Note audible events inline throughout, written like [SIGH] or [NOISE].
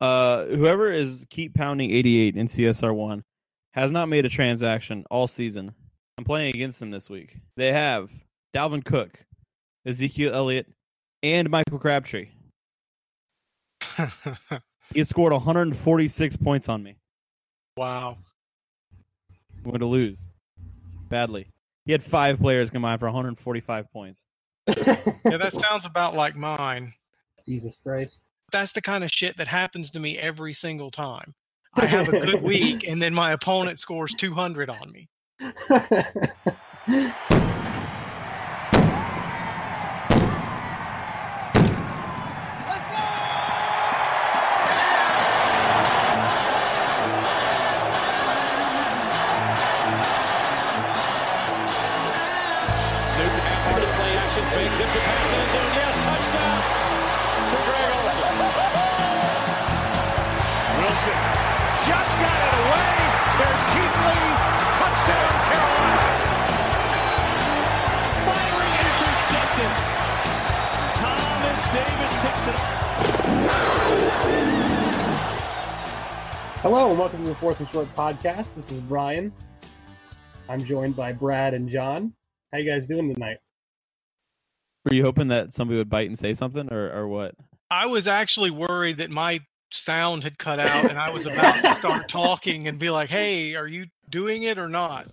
Uh, whoever is keep pounding 88 in CSR one has not made a transaction all season. I'm playing against them this week. They have Dalvin Cook, Ezekiel Elliott, and Michael Crabtree. [LAUGHS] he scored 146 points on me. wow. I'm going to lose badly. He had five players combined for 145 points. [LAUGHS] Yeah, that sounds about like mine. Jesus Christ. That's the kind of shit that happens to me every single time. I have a good week, [LAUGHS] and then my opponent scores 200 on me. [LAUGHS] Hello and welcome to the Fourth and Short podcast. This is Brian. I'm joined by Brad and John. How you guys doing tonight? Were you hoping that somebody would bite and say something, or or what? I was actually worried that my sound had cut out, and I was about to start [LAUGHS] talking and be like, "Hey, are you doing it or not?"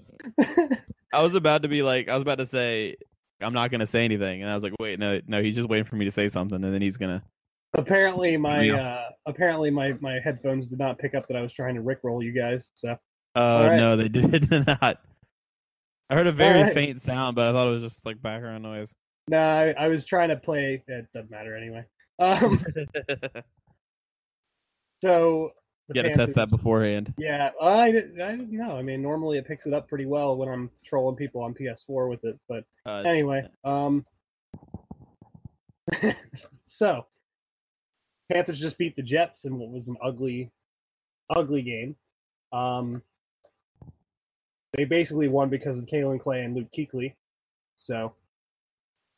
I was about to be like, I was about to say, I'm not going to say anything, and I was like, wait, no, no, he's just waiting for me to say something, and then he's gonna. Apparently my Yeah. uh apparently my my headphones did not pick up that I was trying to rickroll you guys. So Oh right. no, they [LAUGHS] did not. I heard a very right. faint sound, but I thought it was just like background noise. no, I, I was trying to play. It doesn't matter anyway. Um, [LAUGHS] so you got to test that beforehand. Yeah, I didn't, I didn't know. I mean, normally it picks it up pretty well when I'm trolling people on PS4 with it, but Uh, anyway, um, [LAUGHS] so Panthers just beat the Jets in what was an ugly, ugly game. Um, they basically won because of Kaelin Clay and Luke Kuechly. So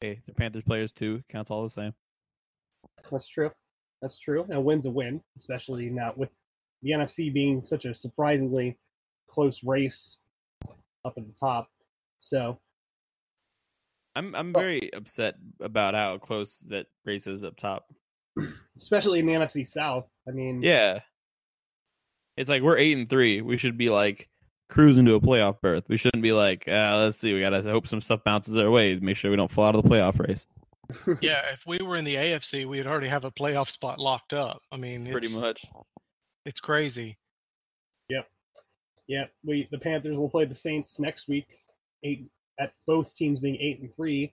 hey, the Panthers players too counts all the same. that's true. That's true. And a win's a win, especially now with the NFC being such a surprisingly close race up at the top. So I'm I'm very upset about how close that race is up top. Especially in the NFC South. I mean, Yeah, it's like we're eight and three. We should be like cruising to a playoff berth. We shouldn't be like, ah, let's see, we gotta hope some stuff bounces our way. To make sure we don't fall out of the playoff race. [LAUGHS] Yeah, if we were in the AFC, we'd already have a playoff spot locked up. I mean, Pretty much. it's crazy. Yep. Yeah, we the Panthers will play the Saints next week. Eight at both teams being eight and three,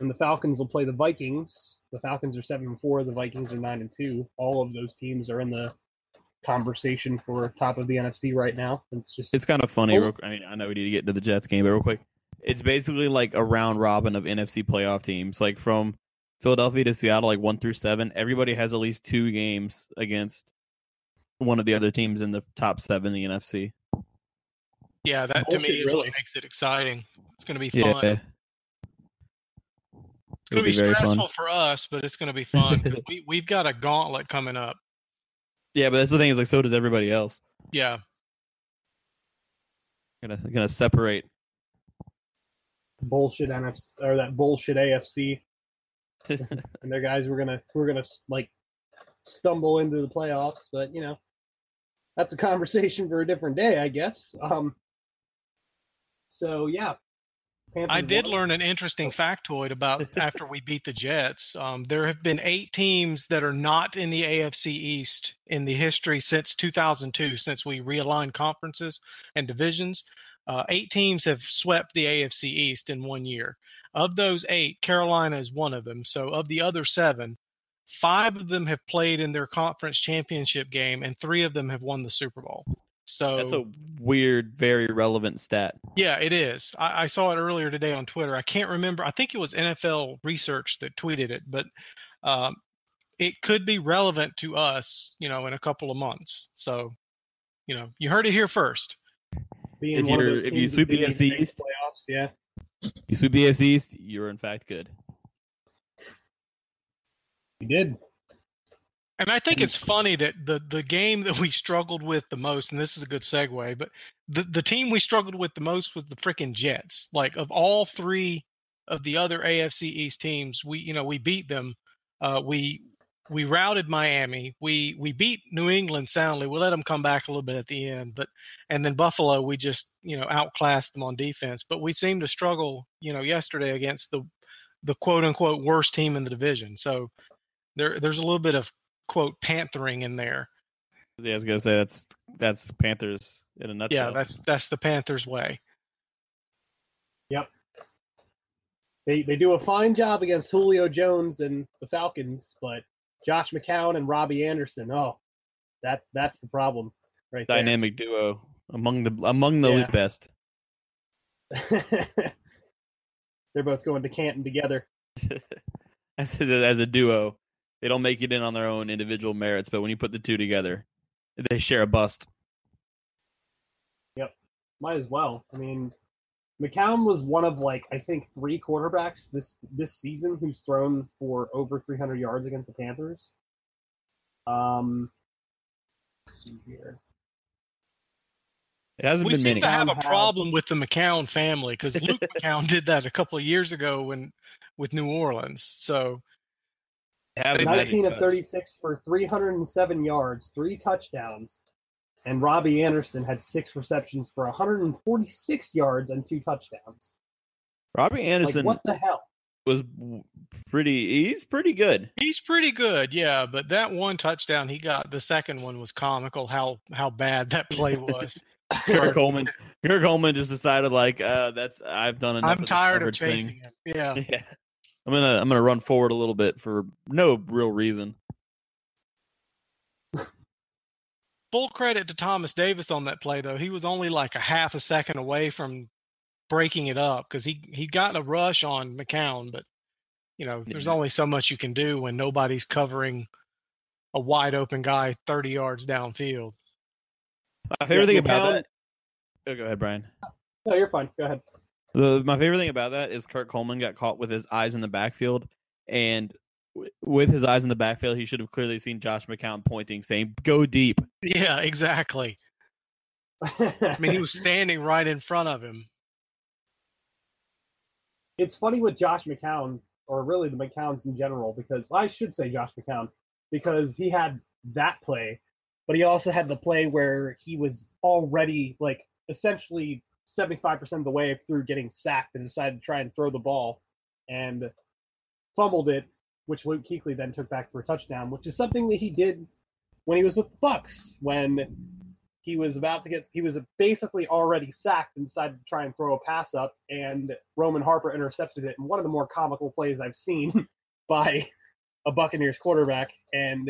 and the Falcons will play the Vikings. The Falcons are seven and four. The Vikings are nine and two. All of those teams are in the conversation for top of the NFC right now. It's just It's kind of funny. Oh. Real, I mean, I know we need to get into the Jets game, but real quick, it's basically like a round robin of NFC playoff teams. Like from Philadelphia to Seattle, like one through seven, everybody has at least two games against one of the other teams in the top seven in the NFC. Yeah, that to me really. makes it exciting. It's going to be Yeah, fun. It's going to be, very stressful fun. for us, but it's going to be fun. [LAUGHS] we we've got a gauntlet coming up. Yeah, but that's the thing is like so does everybody else. Yeah, Gonna gonna separate. bullshit NFC or that bullshit AFC. [LAUGHS] and their guys were gonna we're gonna like stumble into the playoffs, but you know that's a conversation for a different day, I guess. Um. So yeah, I did won. learn an interesting [LAUGHS] factoid about after we beat the Jets. Um, there have been eight teams that are not in the AFC East in the history since 2002, since we realigned conferences and divisions. Uh, eight teams have swept the AFC East in one year. Of those eight, Carolina is one of them. So, of the other seven, five of them have played in their conference championship game, and three of them have won the Super Bowl. So That's a weird, very relevant stat. yeah, it is. I, I saw it earlier today on Twitter. I can't remember. I think it was NFL Research that tweeted it, but um, it could be relevant to us, you know, in a couple of months. So, you know, you heard it here first. Being If one of you're- if you teams sweep the didn't NFC make East- playoffs, yeah, You sweep the AFC East, you're in fact good. you did. And I think it's funny that the the game that we struggled with the most, and this is a good segue, but the the team we struggled with the most was the freaking Jets. Like of all three of the other AFC East teams, we you know we beat them. Uh, we we routed Miami. We we beat New England soundly. We let them come back a little bit at the end, but and then Buffalo, we just you know outclassed them on defense. But we seemed to struggle, you know, yesterday against the the quote unquote worst team in the division. So there there's a little bit of quote panthering in there. Yeah, I was gonna say that's that's Panthers in a nutshell. Yeah, that's that's the Panthers way. Yep. They they do a fine job against Julio Jones and the Falcons, but Josh McCown and Robby Anderson, oh, that that's the problem right there. dynamic duo among the among the Yeah. best. [LAUGHS] They're both going to Canton together. [LAUGHS] as, a, as a duo, they don't make it in on their own individual merits, but when you put the two together, they share a bust. Yep. Might as well. I mean, McCown was one of like I think three quarterbacks this this season who's thrown for over 300 yards against the Panthers. Um, let's see here. It hasn't We been seem many. to have a problem with the McCown family because [LAUGHS] Luke McCown did that a couple of years ago when with New Orleans. So It 19 of 36 for 307 yards, three touchdowns. And Robby Anderson had six receptions for 146 yards and two touchdowns. Robby Anderson Like, what the hell? was pretty. He's pretty good. he's pretty good, yeah. But that one touchdown he got, the second one was comical. How how bad that play [LAUGHS] was. Kurt Coleman. Kurt Coleman just decided like, uh, that's I've done enough. I'm of tired of this chasing coverage him. Yeah. [LAUGHS] Yeah, I'm gonna I'm gonna run forward a little bit for no real reason. Full credit to Thomas Davis on that play though. He was only like a half a second away from breaking it up because he he got a rush on McCown, but you know, there's Yeah. only so much you can do when nobody's covering a wide open guy 30 yards downfield. My favorite thing about that. Oh, go ahead, Brian. No, you're fine. Go ahead. The, my favorite thing about that is Kurt Coleman got caught with his eyes in the backfield, and w- with his eyes in the backfield, he should have clearly seen Josh McCown pointing, saying, "Go deep." Yeah, exactly. I mean, he was [LAUGHS] standing right in front of him. it's funny with Josh McCown, or really the McCowns in general, because well, I should say Josh McCown, because he had that play, but he also had the play where he was already like essentially 75% of the way through getting sacked and decided to try and throw the ball and fumbled it, which Luke Kuechly then took back for a touchdown, which is something that he did when he was with the Bucks when he was about to get he was basically already sacked and decided to try and throw a pass up and Roman Harper intercepted it in one of the more comical plays I've seen [LAUGHS] by a Buccaneers quarterback and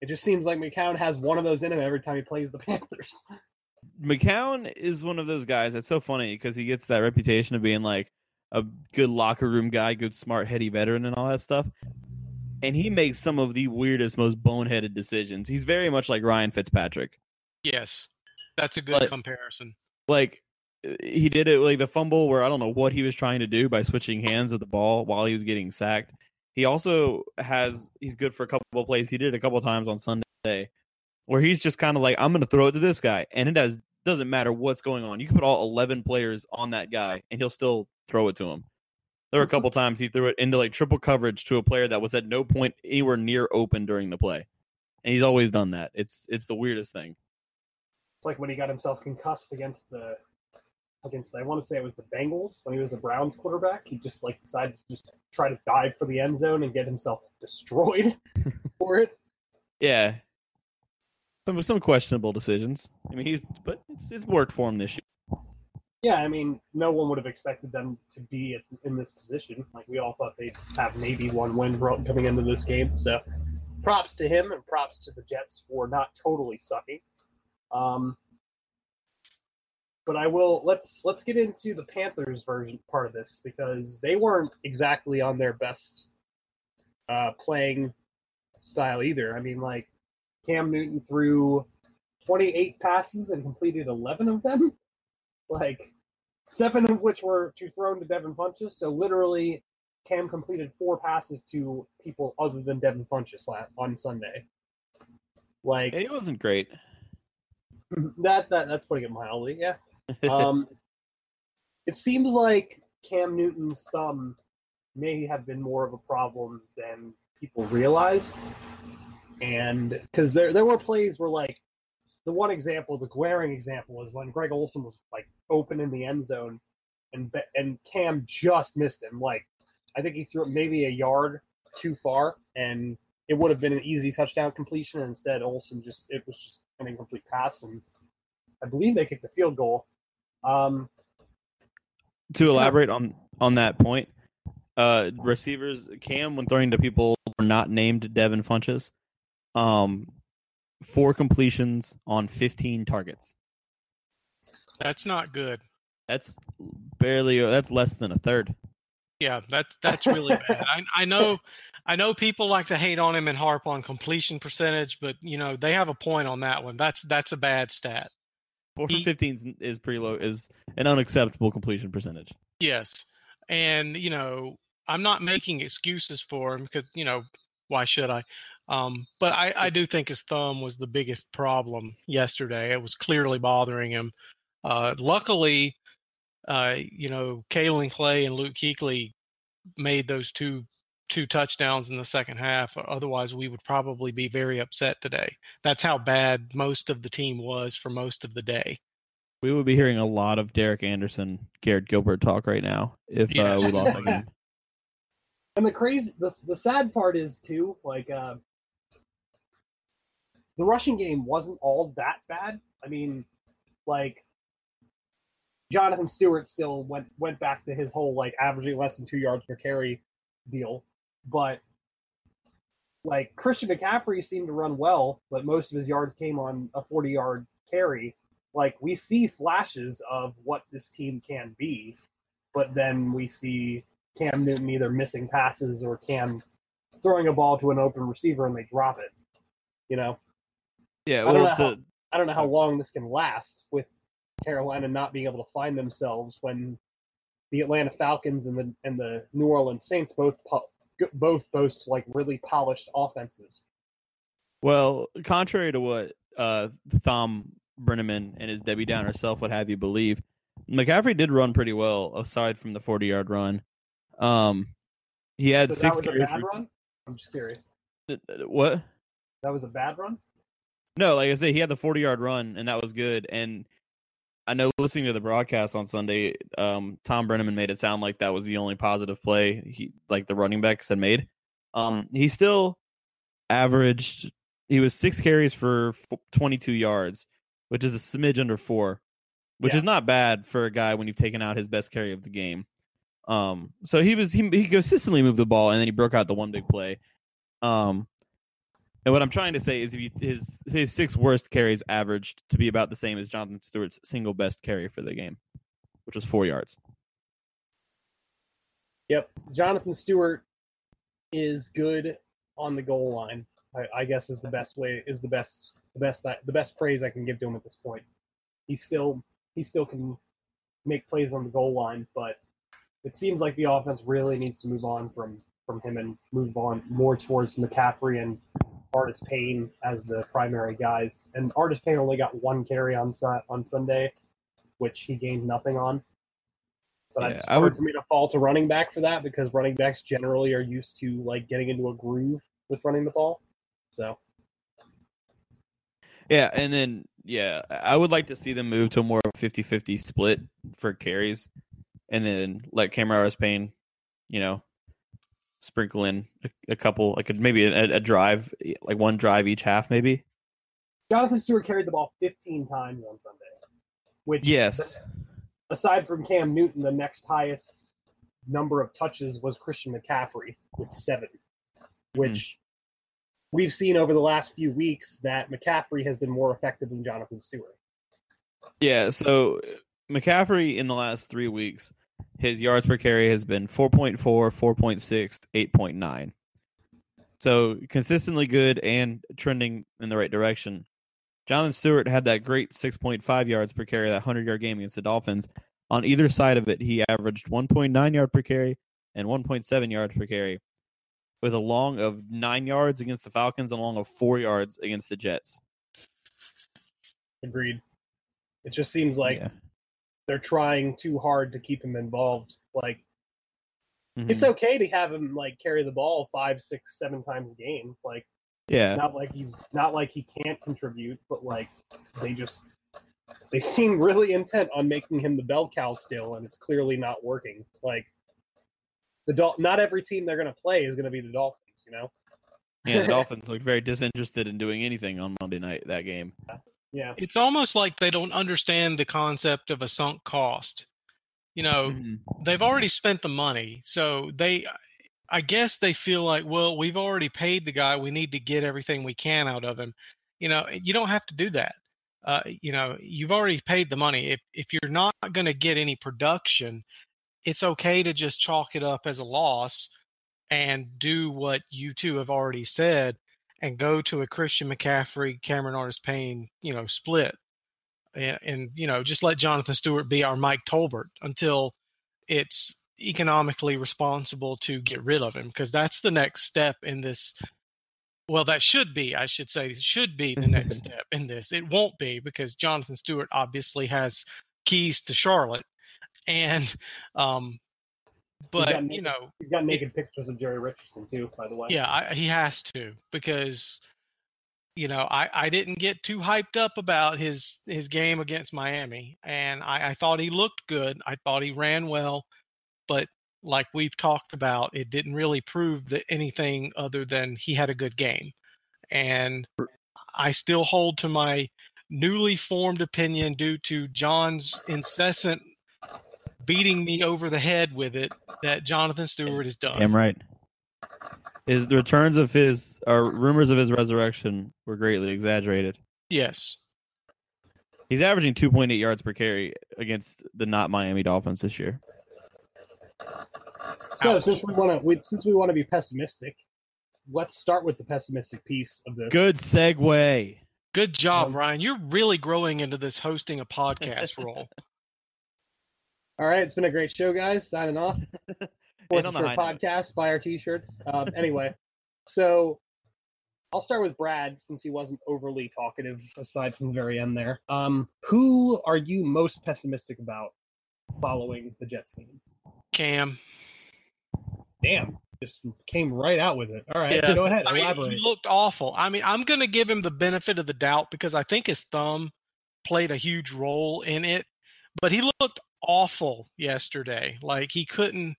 it just seems like McCown has one of those in him every time he plays the [LAUGHS] Panthers. McCown is one of those guys that's so funny because he gets that reputation of being like a good locker room guy, good smart, heady veteran, and all that stuff. And he makes some of the weirdest, most boneheaded decisions. He's very much like Ryan Fitzpatrick. Yes, that's a good But- comparison. like uh, he did it like the fumble where I don't know what he was trying to do by switching hands of the ball while he was getting sacked. He also has he's good for a couple of plays. He did it a couple of times on Sunday where he's just kind of like I'm going to throw it to this guy and it does doesn't matter what's going on. You can put all 11 players on that guy and he'll still throw it to him. There were a mm-hmm. couple times he threw it into like triple coverage to a player that was at no point anywhere near open during the play. And he's always done that. It's it's the weirdest thing. It's like when he got himself concussed against the against I want to say it was the Bengals when he was a Browns quarterback. He just like decided to just try to dive for the end zone and get himself destroyed [LAUGHS] for it. Yeah. Some some questionable decisions. I mean, he's but it's it's worked for him this year. Yeah, I mean, no one would have expected them to be in this position. Like we all thought they'd have maybe one win coming into this game. So, props to him and props to the Jets for not totally sucking. Um, but I will let's let's get into the Panthers version part of this because they weren't exactly on their best uh, playing style either. I mean, like Cam Newton threw 28 passes and completed 11 of them [LAUGHS] like seven of which were to thrown to Devin Funchess. So literally, Cam completed four passes to people other than Devin Funchess on Sunday. Like It wasn't great. [LAUGHS] that that that's putting it mildly. Yeah. [LAUGHS] Um, it seems like Cam Newton's thumb may have been more of a problem than people realized, and because there there were plays where like the one example, the glaring example, was when Greg Olsen was like open in the end zone, and and Cam just missed him. Like I think he threw it maybe a yard too far, and it would have been an easy touchdown completion. And instead, Olsen just it was just an incomplete pass, and I believe they kicked the field goal. Um, to elaborate on on that point, uh, receivers Cam when throwing to people were not named Devin Funchess. Um, four completions on fifteen targets. That's not good. That's barely. That's less than a third. Yeah, that's that's really bad. I, I know, I know people like to hate on him and harp on completion percentage, but you know they have a point on that one. That's that's a bad stat. Four for fifteen is- is pretty low. Is an unacceptable completion percentage. Yes, and you know I'm not making excuses for him because you know why should I? Um, but I, I do think his thumb was the biggest problem yesterday. It was clearly bothering him. Uh, luckily, uh, you know, Kaelin Clay and Luke Kuechly made those two two touchdowns in the second half. Otherwise, we would probably be very upset today. That's how bad most of the team was for most of the day. We would be hearing a lot of Derek Anderson, Garrett Gilbert talk right now if Yeah. uh, we lost that [LAUGHS] game. And the crazy, the, the sad part is too, like uh, the rushing game wasn't all that bad. I mean, like Jonathan Stewart still went went back to his whole like averaging less than two yards per carry deal, but like Christian McCaffrey seemed to run well, but most of his yards came on a forty yard carry. Like we see flashes of what this team can be, but then we see Cam Newton either missing passes or Cam throwing a ball to an open receiver and they drop it. You know, Yeah, I don't know how- a, I don't know how long this can last with Carolina not being able to find themselves when the Atlanta Falcons and the and the New Orleans Saints both po- both boast like really polished offenses. Well, contrary to what uh, Thom Brennaman and his Debbie Downer self would have you believe, McCaffrey did run pretty well aside from the 40 yard run. Um, he had So that six carries. bad For, run. I'm just curious. what? That was a bad run. No, like I said, he had the 40 yard run, and that was good. And I know listening to the broadcast on Sunday, um, Tom Brennaman made it sound like that was the only positive play he like the running backs had made. Um, he still averaged. He was six carries for 22 yards, which is a smidge under four, which Yeah. is not bad for a guy when you've taken out his best carry of the game. Um, so he was he, he consistently moved the ball, and then he broke out the one big play. Um, and what I'm trying to say is, if you, his his six worst carries averaged to be about the same as Jonathan Stewart's single best carry for the game, which was four yards. Yep, Jonathan Stewart is good on the goal line. I, I guess is the best way is the best the best the best praise I can give to him at this point. He still he still can make plays on the goal line, but it seems like the offense really needs to move on from from him and move on more towards McCaffrey and Artis Payne as the primary guys. And Artis Payne only got one carry on on Sunday, which he gained nothing on. But Yeah, it's I hard would- for me to fall to running back for that because running backs generally are used to like getting into a groove with running the ball. So Yeah, and then yeah, I would like to see them move to a more 50-50 split for carries, and then let Cameron Artis Payne, you know, sprinkle in a, a couple, like a, maybe a, a drive, like one drive each half, maybe. Jonathan Stewart carried the ball 15 times on Sunday, which Yes. aside from Cam Newton, the next highest number of touches was Christian McCaffrey with seven, which hmm. we've seen over the last few weeks that McCaffrey has been more effective than Jonathan Stewart. Yeah, so McCaffrey in the last three weeks, his yards per carry has been 4.4, 4.6, 8.9. So consistently good and trending in the right direction. Jonathan Stewart had that great 6.5 yards per carry, that 100 yard game against the Dolphins. On either side of it, he averaged 1.9 yard per carry and 1.7 yards per carry. with a long of nine yards against the Falcons and a long of four yards against the Jets. Agreed. It just seems like yeah. They're trying too hard to keep him involved. Like Mhm. it's okay to have him like carry the ball five, six, seven times a game. Like yeah. not like he's not like he can't contribute, but like they just they seem really intent on making him the bell cow still, and it's clearly not working. Like the Dol- not every team they're going to play is going to be the Dolphins, you know. Yeah, the [LAUGHS] Dolphins looked very disinterested in doing anything on Monday night that game. Yeah, It's almost like they don't understand the concept of a sunk cost. You know, Mhm. they've already spent the money, so they I guess they feel like, well, we've already paid the guy, we need to get everything we can out of him. You know, you don't have to do that. Uh, you know, you've already paid the money. If if you're not going to get any production, it's okay to just chalk it up as a loss and do what you two have already said and go to a Christian McCaffrey, Cameron Artis Payne, you know, split. And, and you know, just let Jonathan Stewart be our Mike Tolbert until it's economically responsible to get rid of him because that's the next step in this well that should be i should say should be the next [LAUGHS] step in this it won't be because jonathan stewart obviously has keys to charlotte and um but you know he's got naked pictures of Jerry Richardson too, by the way. yeah I, he has to because you know I, I didn't get too hyped up about his his game against miami and I, I thought he looked good i thought he ran well but like we've talked about it didn't really prove that anything other than he had a good game and i still hold to my newly formed opinion due to john's incessant beating me over the head with it that jonathan stewart is done Damn right. His the returns of his or rumors of his resurrection were greatly exaggerated. yes He's averaging 2.8 yards per carry against the not Miami Dolphins this year. So Ouch. since we want to, we, since we want to be pessimistic, let's start with the pessimistic piece of this. Good segue. Good job, Um, Ryan. You're really growing into this hosting a podcast role. [LAUGHS] All right, it's been a great show, guys. Signing off. [LAUGHS] End Fourth on the Shirt high note. podcast. Buy our t-shirts. Um, anyway, so I'll start with Brad since he wasn't overly talkative aside from the very end there. Um, who are you most pessimistic about following the Jets game? Cam. Damn, just came right out with it. All right, Yeah. go ahead. I mean, Elaborate. he looked awful. I mean, I'm going to give him the benefit of the doubt because I think his thumb played a huge role in it, but he looked awful yesterday. Like he couldn't.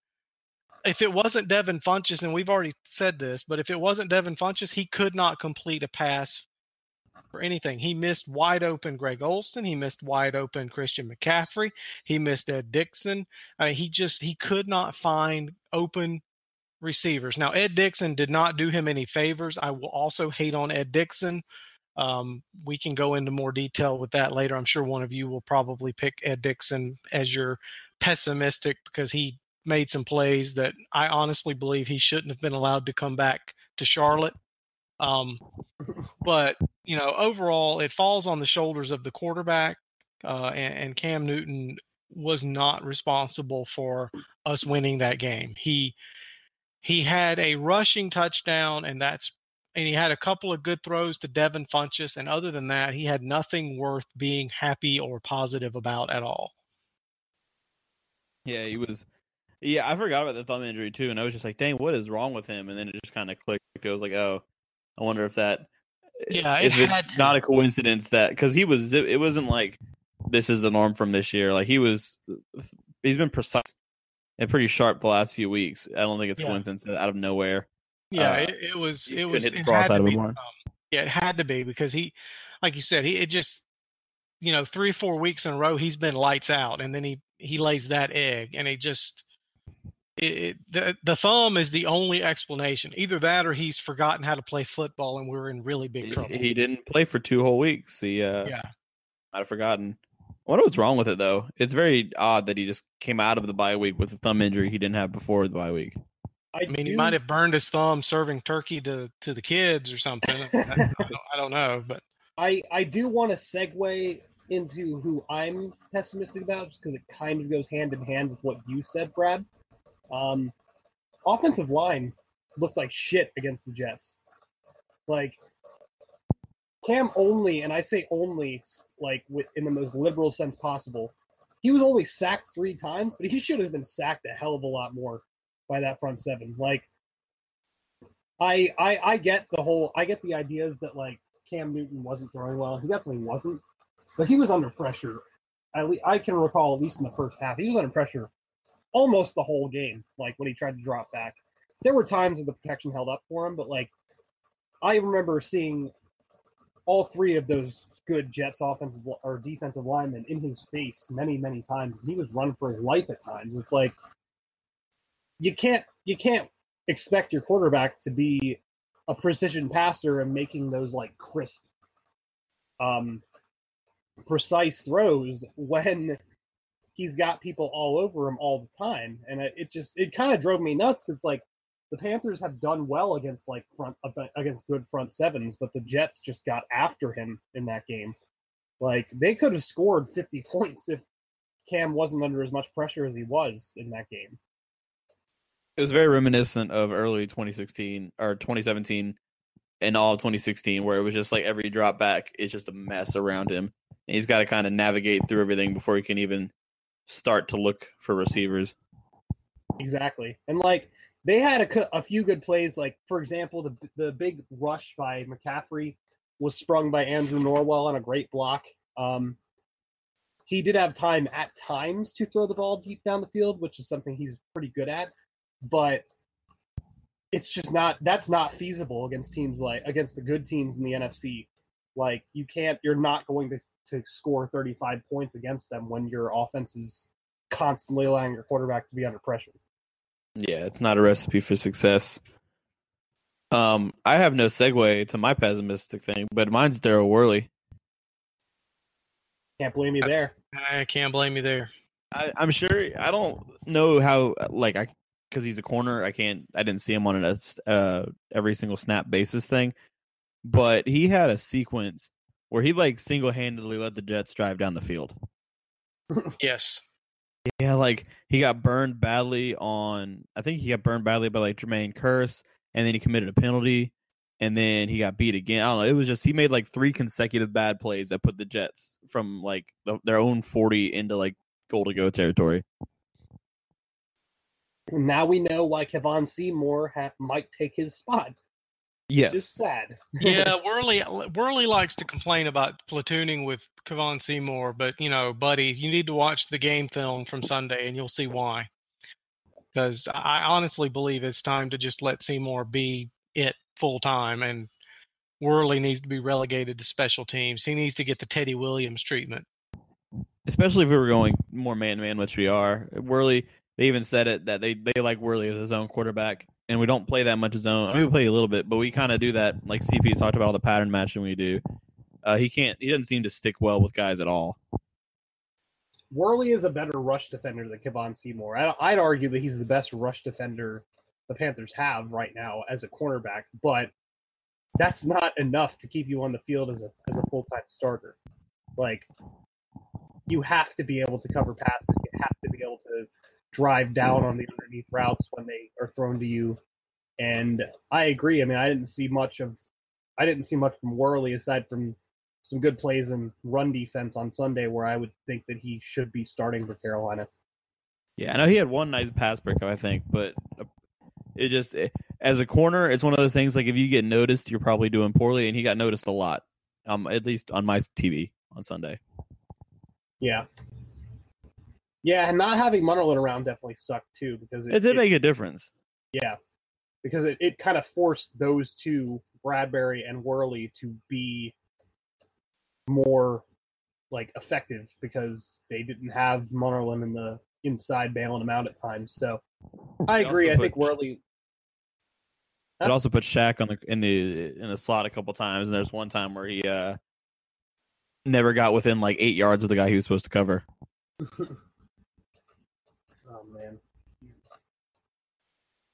If it wasn't Devin Funchess, and we've already said this, but if it wasn't Devin Funchess, he could not complete a pass for anything. He missed wide open Greg Olsen. He missed wide open Christian McCaffrey. He missed Ed Dickson. Mean, he just he could not find open receivers. Now, Ed Dickson did not do him any favors. I will also hate on Ed Dickson. Um, we can go into more detail with that later. I'm sure one of you will probably pick Ed Dickson as your pessimistic because he made some plays that I honestly believe he shouldn't have been allowed to come back to Charlotte. Um, but you know, overall, it falls on the shoulders of the quarterback, uh, and, and Cam Newton was not responsible for us winning that game. He he had a rushing touchdown, and that's and he had a couple of good throws to Devin Funchess, and other than that, he had nothing worth being happy or positive about at all. Yeah, he was. Yeah, I forgot about the thumb injury too, and I was just like, "Dang, what is wrong with him?" And then it just kind of clicked. It was like, "Oh, I wonder if that, eh, Yeah, it if it's to. not a coincidence that because he was, it, it wasn't like this is the norm from this year. Like he was, he's been precise and pretty sharp the last few weeks. I don't think it's Yeah. coincidence that out of nowhere. Yeah, uh, it, it was. It was. It had out to be. um, yeah, it had to be because he, like you said, he it just, you know, three four weeks in a row he's been lights out, and then he he lays that egg, and he just. It, it, the the thumb is the only explanation. Either that, or he's forgotten how to play football, and we're in really big He, trouble. he didn't play for two whole weeks. He uh, yeah, might have forgotten. I wonder what's wrong with it though. It's very odd that he just came out of the bye week with a thumb injury he didn't have before the bye week. I mean, he might have burned his thumb serving turkey to to the kids or something. I, I, don't, I don't know, but I I do want to segue into who I'm pessimistic about, just because it kind of goes hand in hand with what you said, Brad. Um, offensive line looked like shit against the Jets. Like Cam only, and I say only, like with, in the most liberal sense possible. He was only sacked three times, but he should have been sacked a hell of a lot more by that front seven. Like, I I I get the whole, I get the ideas that like Cam Newton wasn't throwing well. He definitely wasn't, but he was under pressure. At least, I can recall, at least in the first half, he was under pressure almost the whole game. Like when he tried to drop back, there were times when the protection held up for him, but like I remember seeing all three of those good Jets offensive or defensive linemen in his face many, many times. He was running for his life at times. It's like you can't you can't expect your quarterback to be a precision passer and making those like crisp um precise throws when he's got people all over him all the time and it, it just it kind of drove me nuts because like the Panthers have done well against like front against good front sevens, but the Jets just got after him in that game. Like they could have scored 50 points if Cam wasn't under as much pressure as he was in that game. It was very reminiscent of early 2016 or 2017 and all of 2016 where it was just like every drop back is just a mess around him. And he's got to kind of navigate through everything before he can even start to look for receivers. Exactly. And like they had a, a few good plays. Like for example, the the big rush by McCaffrey was sprung by Andrew Norwell on a great block. Um, he did have time at times to throw the ball deep down the field, which is something he's pretty good at. But it's just not that's not feasible against teams like against the good teams in the NFC. Like you can't you're not going to to score 35 points against them when your offense is constantly allowing your quarterback to be under pressure. Yeah, it's not a recipe for success. Um, I have no segue to my pessimistic thing, but mine's Daryl Worley. Can't blame you there. I can't blame you there. I, am sure. I don't know how, like, I because he's a corner. I can't. I didn't see him on a uh, every single snap basis thing, but he had a sequence where he like single handedly let the Jets drive down the field. [LAUGHS] yes. Yeah, like he got burned badly on. I think he got burned badly by like Jermaine Kearse, and then he committed a penalty, and then he got beat again. I don't know. It was just he made like three consecutive bad plays that put the Jets from like the, their own forty into like goal to go territory. Now we know why Kevon Seymour ha- might take his spot. Yes. It's sad. yeah, [LAUGHS] Worley uh, Worley likes to complain about platooning with Kevon Seymour, but you know, buddy, you need to watch the game film from Sunday and you'll see why. Because I honestly believe it's time to just let Seymour be it full time and Worley needs to be relegated to special teams. He needs to get the Teddy Williams treatment. Especially if we were going more man to man, which we are. Worley, they even said it that they, they like Worley as his own quarterback and we don't play that much zone. I mean, we play a little bit, but we kind of do that. Like CP talked about all the pattern matching we do. Uh, he can't. He doesn't seem to stick well with guys at all. Worley is a better rush defender than Kevon Seymour. I, I'd argue that he's the best rush defender the Panthers have right now as a cornerback, but that's not enough to keep you on the field as a as a full time starter. Like you have to be able to cover passes. You have to be able to drive down on the underneath routes when they are thrown to you. And I agree. I mean, I didn't see much of, I didn't see much from Worley aside from some good plays and run defense on Sunday, where I would think that he should be starting for Carolina. Yeah, I know he had one nice pass breakup, I think, but it just it, as a corner, it's one of those things like if you get noticed, you're probably doing poorly, and he got noticed a lot. Um, at least on my TV on Sunday. Yeah, yeah, and not having Munnerlyn around definitely sucked too because it, it did it, make a difference. Yeah, because it, it kind of forced those two, Bradberry and Worley, to be more like effective because they didn't have Munnerlyn in the inside bailing them out at times. So I agree. I think Worley. It also put Shaq on the in the in the slot a couple times, and there's one time where he uh never got within like eight yards of the guy he was supposed to cover. [LAUGHS] man.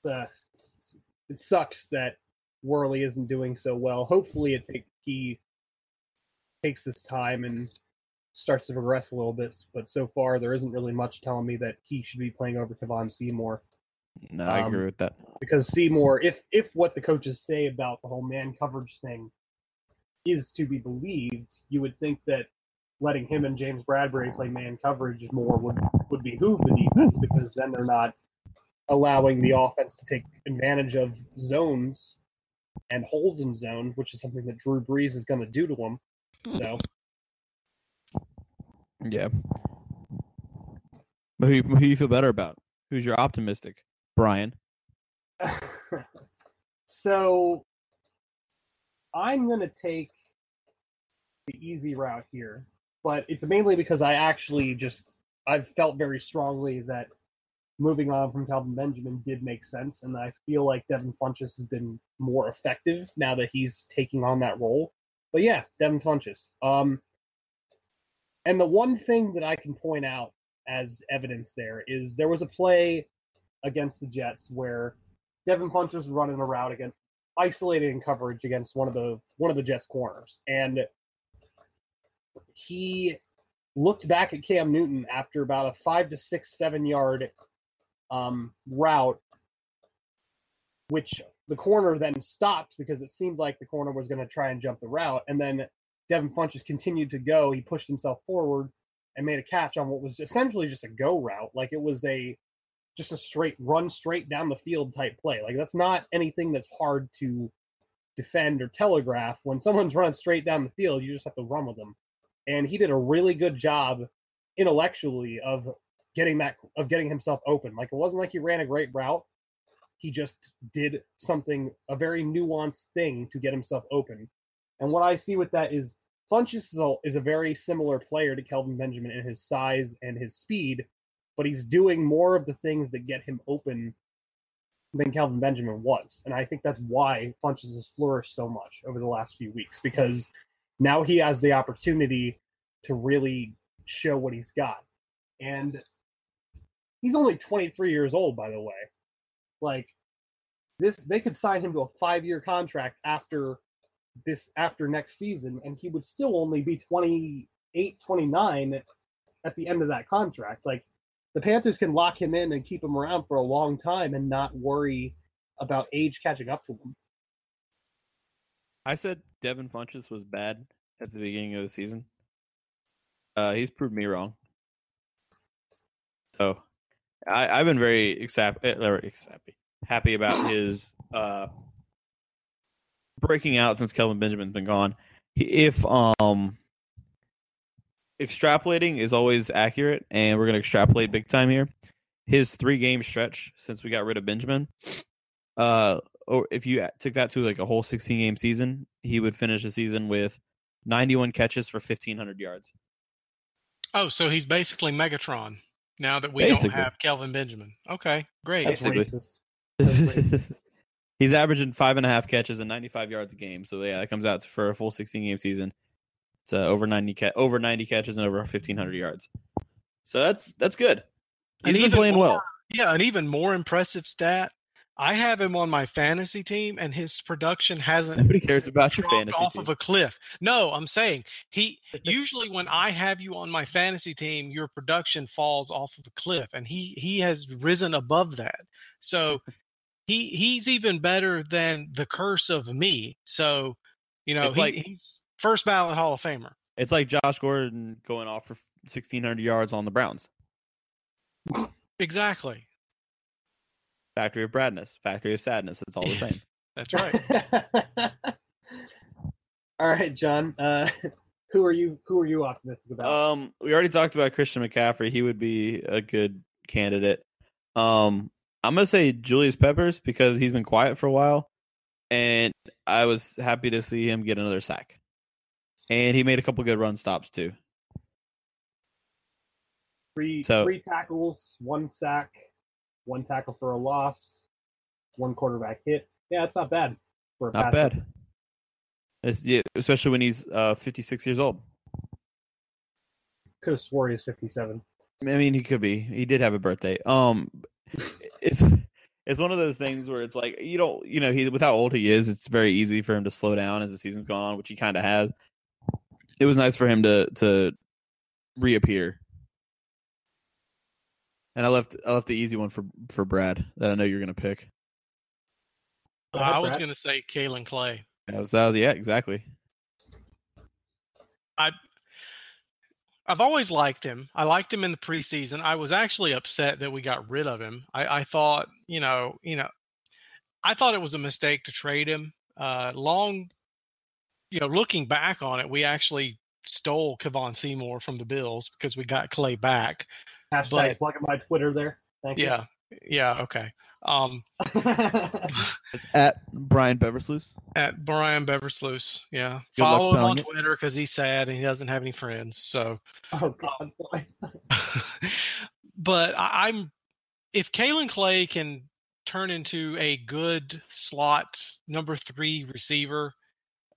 Uh, it sucks that Worley isn't doing so well. Hopefully, it take he takes his time and starts to progress a little bit. But so far, there isn't really much telling me that he should be playing over Kevon Seymour. No, I Um, agree with that. because Seymour, if if what the coaches say about the whole man coverage thing is to be believed, you would think that letting him and James Bradberry play man coverage more would would behoove the defense because then they're not allowing the offense to take advantage of zones and holes in zones, which is something that Drew Brees is going to do to them. So Yeah. But who, who you feel better about? Who's your optimistic? Brian. [LAUGHS] so I'm going to take the easy route here, but it's mainly because I actually just I've felt very strongly that moving on from Kelvin Benjamin did make sense, and I feel like Devin Funchess has been more effective now that he's taking on that role. But yeah, Devin Funchess. Um, and the one thing that I can point out as evidence there is there was a play against the Jets where Devin Funchess was running a route against isolated in coverage against one of the one of the Jets corners, and he looked back at Cam Newton after about a five to six, seven yard um, route, which the corner then stopped because it seemed like the corner was going to try and jump the route, and then Devin Funchess continued to go. He pushed himself forward and made a catch on what was essentially just a go route, like it was a just a straight run straight down the field type play. Like that's not anything that's hard to defend or telegraph. When someone's running straight down the field, you just have to run with them. And he did a really good job intellectually of getting that of getting himself open. Like it wasn't like he ran a great route. He just did something a very nuanced thing to get himself open. And what I see with that is Funchess is a, is a very similar player to Kelvin Benjamin in his size and his speed, but he's doing more of the things that get him open than Kelvin Benjamin was. And I think that's why Funchess has flourished so much over the last few weeks because now he has the opportunity to really show what he's got. And he's only 23 years old, by the way. Like this, they could sign him to a five-year contract after this after next season, and he would still only be 28, 29 at the end of that contract. Like the Panthers can lock him in and keep him around for a long time and not worry about age catching up to him. I said Devin Funchess was bad at the beginning of the season. Uh, he's proved me wrong. So, I, I've been very exap- eh, happy about his uh, breaking out since Kelvin Benjamin's been gone. If um extrapolating is always accurate, and we're gonna extrapolate big time here. His three game stretch since we got rid of Benjamin, uh, or if you took that to like a whole 16 game season, he would finish the season with 91 catches for 1500 yards. Oh, so he's basically Megatron now that we Basically. don't have Kelvin Benjamin. Okay, great. That's Basically. [LAUGHS] racist. He's averaging five and a half catches and 95 yards a game. So yeah, that comes out for a full 16 game season. It's uh, over 90 ca- over 90 catches and over 1500 yards. So that's that's good. And He's been even playing more- well. Yeah, an even more impressive stat. I have him on my fantasy team, and his production hasn't Nobody cares about your fantasy off team. of a cliff. No, I'm saying he [LAUGHS] usually when I have you on my fantasy team, your production falls off of a cliff, and he he has risen above that. So he he's even better than the curse of me. So you know he, like- he's first ballot Hall of Famer. It's like Josh Gordon going off for 1600 yards on the Browns. Exactly. Factory of Bradness, Factory of Sadness. It's all the same. [LAUGHS] That's right. [LAUGHS] All right, John. Uh, [LAUGHS] who are you? Who are you optimistic about? Um, we already talked about Christian McCaffrey. He would be a good candidate. Um, I'm gonna say Julius Peppers because he's been quiet for a while, and I was happy to see him get another sack, and he made a couple good run stops too. three so- three tackles, one sack, one tackle for a loss, one quarterback hit. Yeah, it's not bad for a Not bad. Yeah, especially when he's uh 56 years old. Could have swore he was fifty-seven. I mean, he could be. He did have a birthday. Um, [LAUGHS] it's it's one of those things where it's like you don't, you know, he with how old he is, it's very easy for him to slow down as the season's gone on, which he kind of has. It was nice for him to to reappear And I left I left the easy one for for Brad that I know you're gonna pick. Uh, I was Brad. going to say Kaelin Clay. That was, that was yeah, exactly. I've always liked him. I liked him in the preseason. I was actually upset that we got rid of him. I, I thought, you know, you know, I thought it was a mistake to trade him. Uh, long, you know, looking back on it, we actually stole Kevon Seymour from the Bills because we got Clay back. Hashtag but- plugging my Twitter there. Thank Yeah, yeah, okay. Um. [LAUGHS] It's at Brian Beversluis. at Brian Beversluis, yeah. Good Follow him on it. Twitter because he's sad and he doesn't have any friends. So, oh God. why? [LAUGHS] but I, I'm if Kaelin Clay can turn into a good slot number three receiver,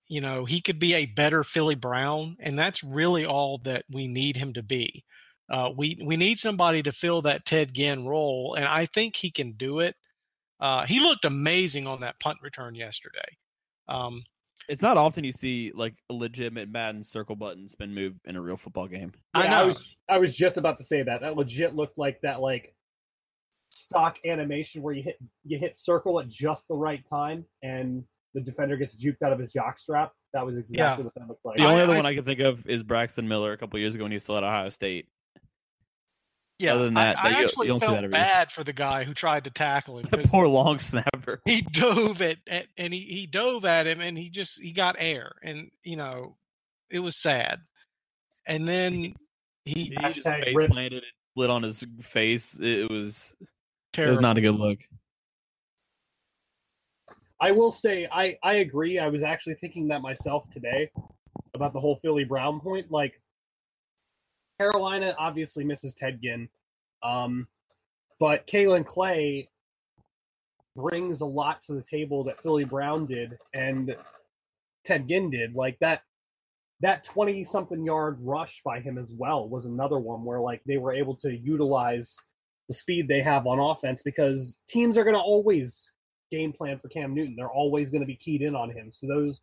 you know, he could be a better Philly Brown, and that's really all that we need him to be. Uh, we we need somebody to fill that Ted Ginn role, and I think he can do it. Uh, he looked amazing on that punt return yesterday. Um, It's not often you see like a legitimate Madden circle button spin move in a real football game. I Yeah, I know. was I was just about to say that. That legit looked like that like stock animation where you hit you hit circle at just the right time and the defender gets juked out of his jock strap. That was exactly what that looked like. The only I- other I- one I can think of is Braxton Miller a couple years ago when he was still at Ohio State. Yeah, Other than that, I, that you- actually you don't see felt that every- bad for the guy who tried to tackle him. The 'cause poor long snapper. he dove at, at and he, he dove at him and he just he got air and you know it was sad and then he He just face rip. planted and lit on his face. It was Terrible. it was not a good look. I will say I I agree. I was actually thinking that myself today about the whole Philly Brown point. Like Carolina obviously misses Ted Ginn, um, but Kaelin Clay brings a lot to the table that Philly Brown did and Ted Ginn did. Like that that 20 something yard rush by him as well was another one where like they were able to utilize the speed they have on offense because teams are going to always game plan for Cam Newton. They're always going to be keyed in on him. So those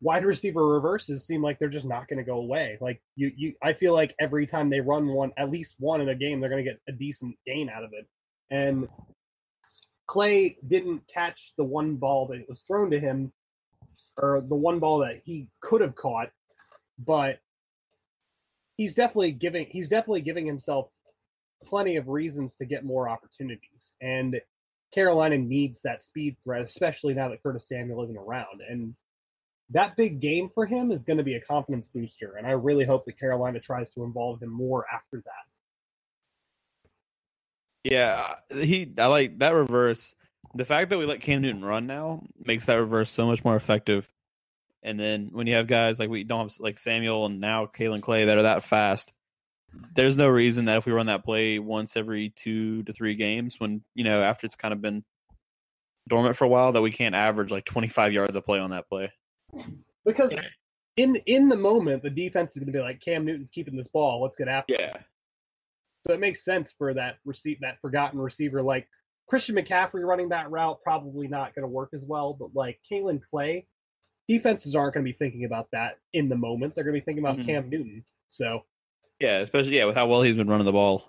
wide receiver reverses seem like they're just not going to go away. Like you, you, I feel like every time they run one, at least one in a game, they're going to get a decent gain out of it. And Clay didn't catch the one ball that was thrown to him, or the one ball that he could have caught, but he's definitely giving he's definitely giving himself plenty of reasons to get more opportunities. And Carolina needs that speed threat, especially now that Curtis Samuel isn't around. And that big game for him is going to be a confidence booster. And I really hope that Carolina tries to involve him more after that. Yeah, he. I like that reverse. The fact that we let Cam Newton run now makes that reverse so much more effective. And then when you have guys like we don't have like Samuel and now Kaelin Clay that are that fast, there's no reason that if we run that play once every two to three games, when you know after it's kind of been dormant for a while, that we can't average like 25 yards a play on that play. Because in in the moment, the defense is going to be like, Cam Newton's keeping this ball. Let's get after. Yeah, So it makes sense for that receive that forgotten receiver like Christian McCaffrey running that route probably not going to work as well. But like Kaelin Clay, defenses aren't going to be thinking about that in the moment. They're going to be thinking about Mhm. Cam Newton. So yeah, especially yeah with how well he's been running the ball.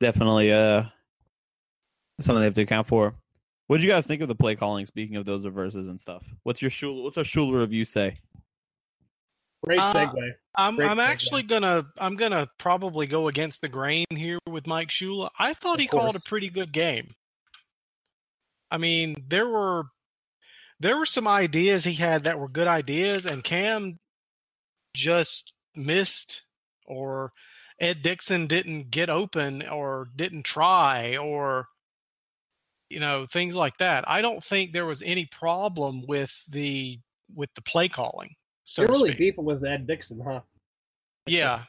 Definitely, uh, something they have to account for. What did you guys think of the play calling? Speaking of those reverses and stuff, what's your Shula, what's our Shula review say? great Uh, segue. I'm Great I'm segue. actually gonna I'm gonna probably go against the grain here with Mike Shula. I thought Of he called a pretty good game. I mean, there were there were some ideas he had that were good ideas, and Cam just missed, or Ed Dickson didn't get open, or didn't try, or you know things like that. I don't think there was any problem with the with the play calling. So You're really speak. beefing with Ed Dickson, huh? yeah.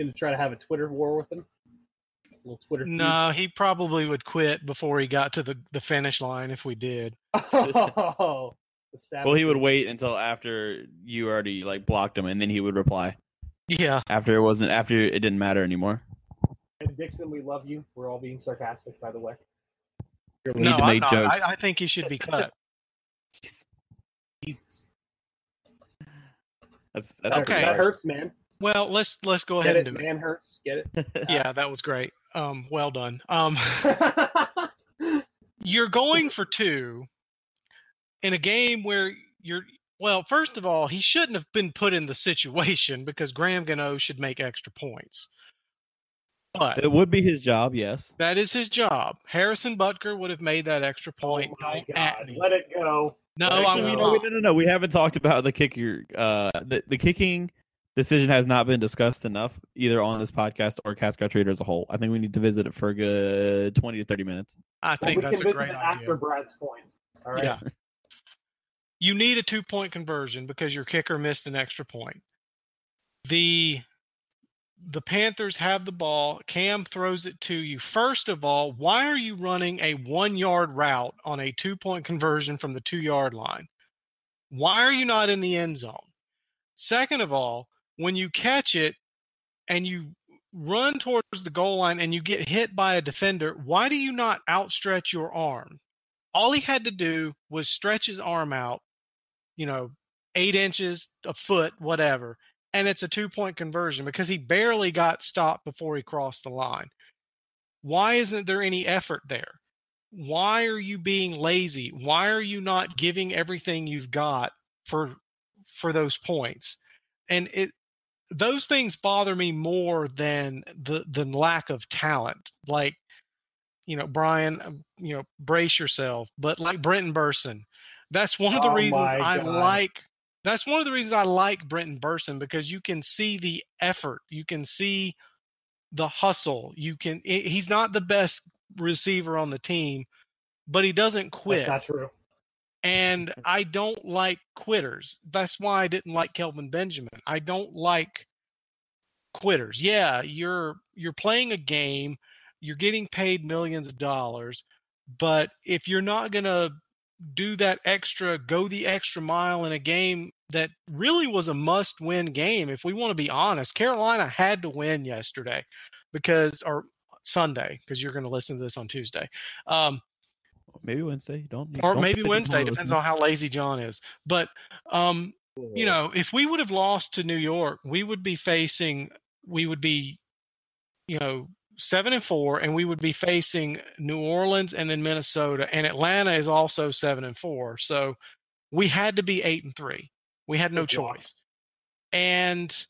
Going to try to have a Twitter war with him. A little Twitter. feud? No, he probably would quit before he got to the, the finish line if we did. [LAUGHS] Oh. Well, he would wait until after you already like blocked him, and then he would reply Yeah. after it wasn't after it didn't matter anymore. Ed Dickson, we love you. We're all being sarcastic, by the way. You're We need No, to I'm make not. jokes. I, I think he should be cut. Jesus. That's that's Okay. That hurts, man. Well, let's let's go Get ahead it, and do man hurts. Get it. [LAUGHS] Yeah, that was great. Um, well done. Um, [LAUGHS] you're going for two in a game where you're well first of all he shouldn't have been put in the situation because graham gano should make extra points but It would be his job, yes. that is his job harrison butker would have made that extra point oh my Don't at god! me. Let it go. no Actually, i'm you no, no, no, no. We haven't talked about the kicker. Uh, the, the kicking decision has not been discussed enough either on this podcast or Cat Scratch Reader as a whole. I think we need to visit it for a good twenty to thirty minutes. i Well, think we that's can a visit great it idea after Brad's point. All right. Yeah. you need a two point conversion because your kicker missed an extra point. The the Panthers have the ball. Cam throws it to you. First of all, why are you running a one yard route on a two point conversion from the two yard line? Why are you not in the end zone? Second of all, when you catch it and you run towards the goal line and you get hit by a defender, why do you not outstretch your arm? all he had to do was stretch his arm out, you know, eight inches, a foot, whatever, and it's a two point conversion because he barely got stopped before he crossed the line. Why isn't there any effort there? Why are you being lazy? Why are you not giving everything you've got for for those points? And it those things bother me more than the the lack of talent. Like you know, Brian, um, you know, brace yourself. But like Brenton Bersin, that's one of the Oh reasons I God. like. That's one of the reasons I like Brenton Bersin because you can see the effort, you can see the hustle. You can. i- He's not the best receiver on the team, but he doesn't quit. That's not true. And I don't like quitters. That's why I didn't like Kelvin Benjamin. I don't like quitters. Yeah, you're you're playing a game, you're getting paid millions of dollars, but if you're not going to do that extra, go the extra mile in a game that really was a must-win game, if we want to be honest, Carolina had to win yesterday because or Sunday because you're going to listen to this on Tuesday. Um, Maybe Wednesday. Don't or don't maybe Wednesday, depends on how lazy John is. But um, you know, if we would have lost to New York, we would be facing we would be, you know, seven and four, and we would be facing New Orleans and then Minnesota, and Atlanta is also seven and four. So we had to be eight and three. We had no Good job. choice. And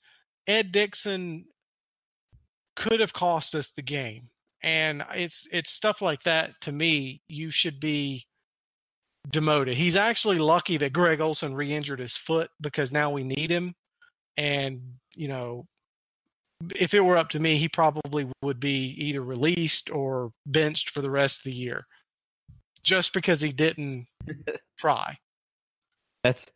Ed Dickson could have cost us the game. And it's it's stuff like that to me you should be demoted. He's actually lucky that Greg Olsen re-injured his foot because now we need him. And you know, if it were up to me, he probably would be either released or benched for the rest of the year, just because he didn't [LAUGHS] try. That's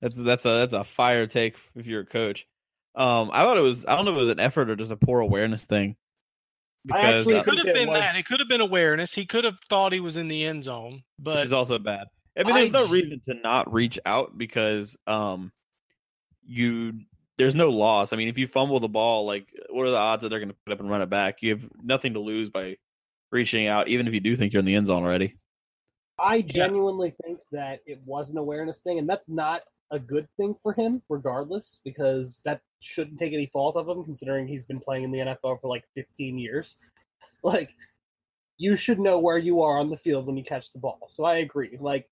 that's that's a that's a fire take if you're a coach. Um, I thought it was I don't know if it was an effort or just a poor awareness thing. Because actually uh, It could have been was- that. It could have been awareness. He could have thought he was in the end zone, which but is also bad. I mean, there's I no reason to not reach out because um, you there's no loss. I mean, if you fumble the ball, like what are the odds that they're going to put up and run it back? You have nothing to lose by reaching out, even if you do think you're in the end zone already. I genuinely think that it was an awareness thing, and that's not a good thing for him, regardless, because that shouldn't take any fault of him, considering he's been playing in the NFL for like 15 years. [LAUGHS] Like, you should know where you are on the field when you catch the ball. So I agree. Like,